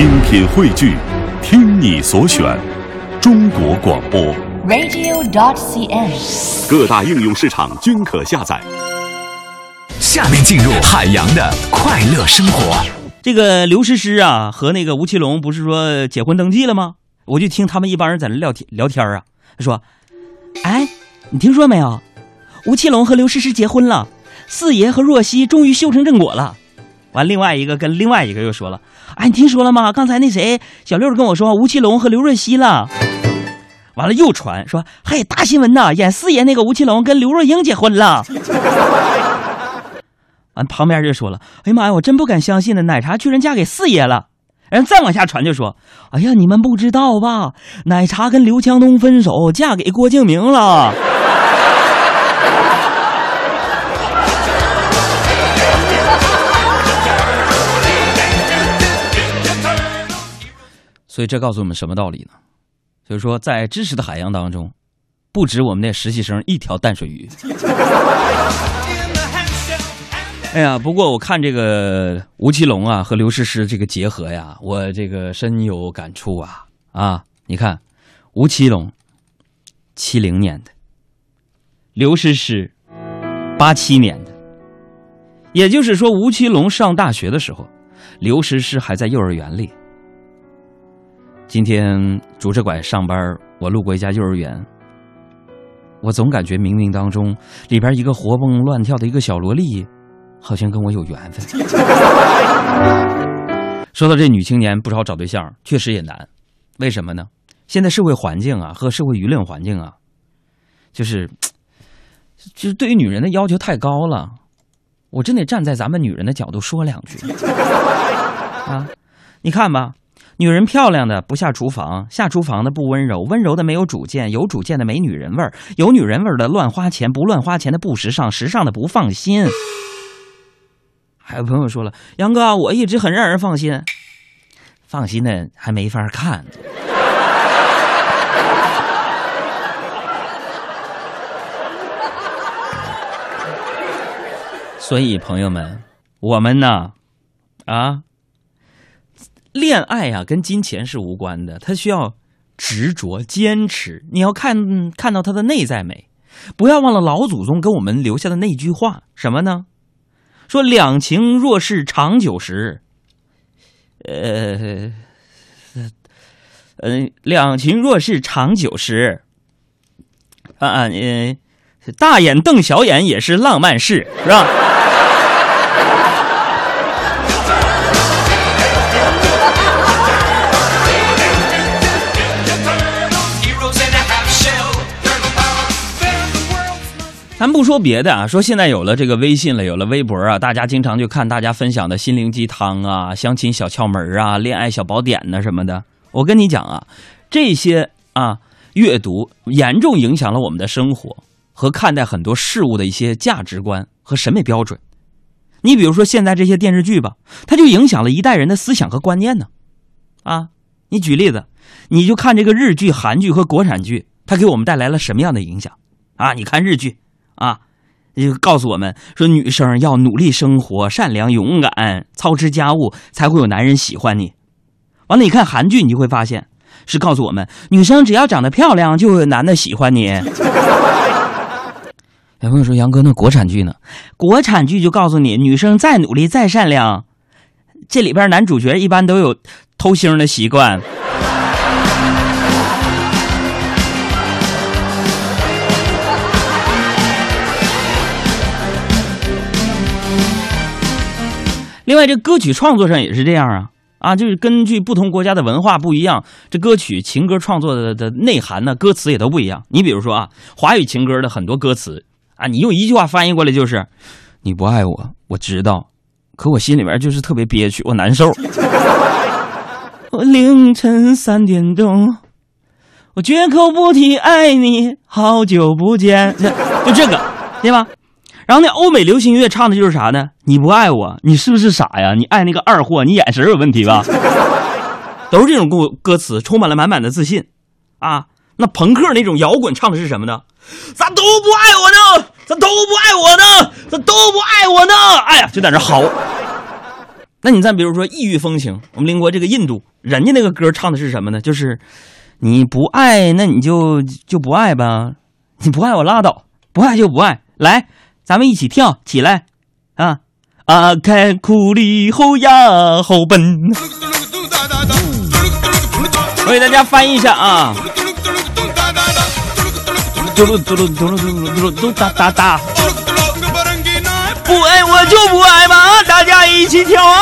精品汇聚，听你所选，中国广播。radio.dot.cn，。各大应用市场均可下载。下面进入海洋的快乐生活。这个刘诗诗啊和那个吴奇隆不是说结婚登记了吗？我就听他们一帮人在那聊天聊天啊，他说：“哎，你听说没有？吴奇隆和刘诗诗结婚了，四爷和若曦终于修成正果了。”完，另外一个跟另外一个又说了：“哎，你听说了吗？刚才那谁小六跟我说，吴奇隆和刘若曦了。”完了又传说：“嘿，大新闻呐，演四爷那个吴奇隆跟刘若英结婚了。”完，旁边就说了：“哎呀妈呀，我真不敢相信呢，奶茶居然嫁给四爷了。”然后再往下传就说：“哎呀，你们不知道吧？奶茶跟刘强东分手，嫁给郭敬明了。”所以这告诉我们什么道理呢？就是说，在知识的海洋当中，不止我们那实习生一条淡水鱼。哎呀，不过我看这个吴奇隆啊和刘诗诗这个结合呀，我这个深有感触啊啊！你看，吴奇隆七零年的，刘诗诗八七年的，也就是说，吴奇隆上大学的时候，刘诗诗还在幼儿园里。今天拄着拐上班，我路过一家幼儿园，我总感觉冥冥当中里边一个活蹦乱跳的一个小萝莉。好像跟我有缘分。说到这女青年不少找对象，确实也难。为什么呢？现在社会环境啊和社会舆论环境啊，就是 就是对于女人的要求太高了。我真得站在咱们女人的角度说两句 啊！你看吧，女人漂亮的不下厨房，下厨房的不温柔，温柔的没有主见，有主见的没女人味儿，有女人味儿的乱花钱，不乱花钱的不时尚，时尚的不放心。还有朋友说了，杨哥，我一直很让人放心，放心的还没法看。所以朋友们，我们呢，啊，恋爱啊、跟金钱是无关的，它需要执着、坚持。你要看看到它的内在美，不要忘了老祖宗给我们留下的那句话，什么呢？说两情若是长久时，呃，呃，两情若是长久时，啊啊，呃，大眼瞪小眼也是浪漫事，是吧？咱不说别的啊，说现在有了这个微信了，有了微博啊，大家经常就看大家分享的心灵鸡汤啊、相亲小窍门啊、恋爱小宝典呐、什么的。我跟你讲啊，这些啊阅读严重影响了我们的生活和看待很多事物的一些价值观和审美标准。你比如说现在这些电视剧吧，它就影响了一代人的思想和观念呢。啊，你举例子，你就看这个日剧、韩剧和国产剧，它给我们带来了什么样的影响啊？你看日剧。啊，就告诉我们说，女生要努力生活，善良勇敢，操持家务，才会有男人喜欢你。完了，你看韩剧，你就会发现是告诉我们，女生只要长得漂亮，就会有男的喜欢你。有朋友说，杨哥，那国产剧呢？国产剧就告诉你，女生再努力再善良，这里边男主角一般都有偷腥的习惯。另外，这歌曲创作上也是这样啊啊，就是根据不同国家的文化不一样，这歌曲情歌创作的的内涵呢，歌词也都不一样。你比如说啊，华语情歌的很多歌词啊，你用一句话翻译过来就是“你不爱我，我知道，可我心里面就是特别憋屈，我难受。”我凌晨三点钟，我绝口不提爱你，好久不见，就这个，对吧？然后那欧美流行音乐唱的就是啥呢？你不爱我，你是不是傻呀？你爱那个二货，你眼神有问题吧？都是这种歌歌词，充满了满满的自信啊。那朋克那种摇滚唱的是什么呢？咋都不爱我呢？咋都不爱我呢？咋都不爱我呢？哎呀，就在那嚎。那你再比如说异域风情，我们邻国这个印度，人家那个歌唱的是什么呢？就是你不爱，那你就就不爱吧，你不爱我拉倒，不爱就不爱，来，咱们一起跳起来啊！啊开库里后呀后奔，我给大家翻译一下啊。嘟噜嘟噜嘟噜嘟噜嘟噜嘟哒哒哒，不爱我就不爱吧，大家一起跳啊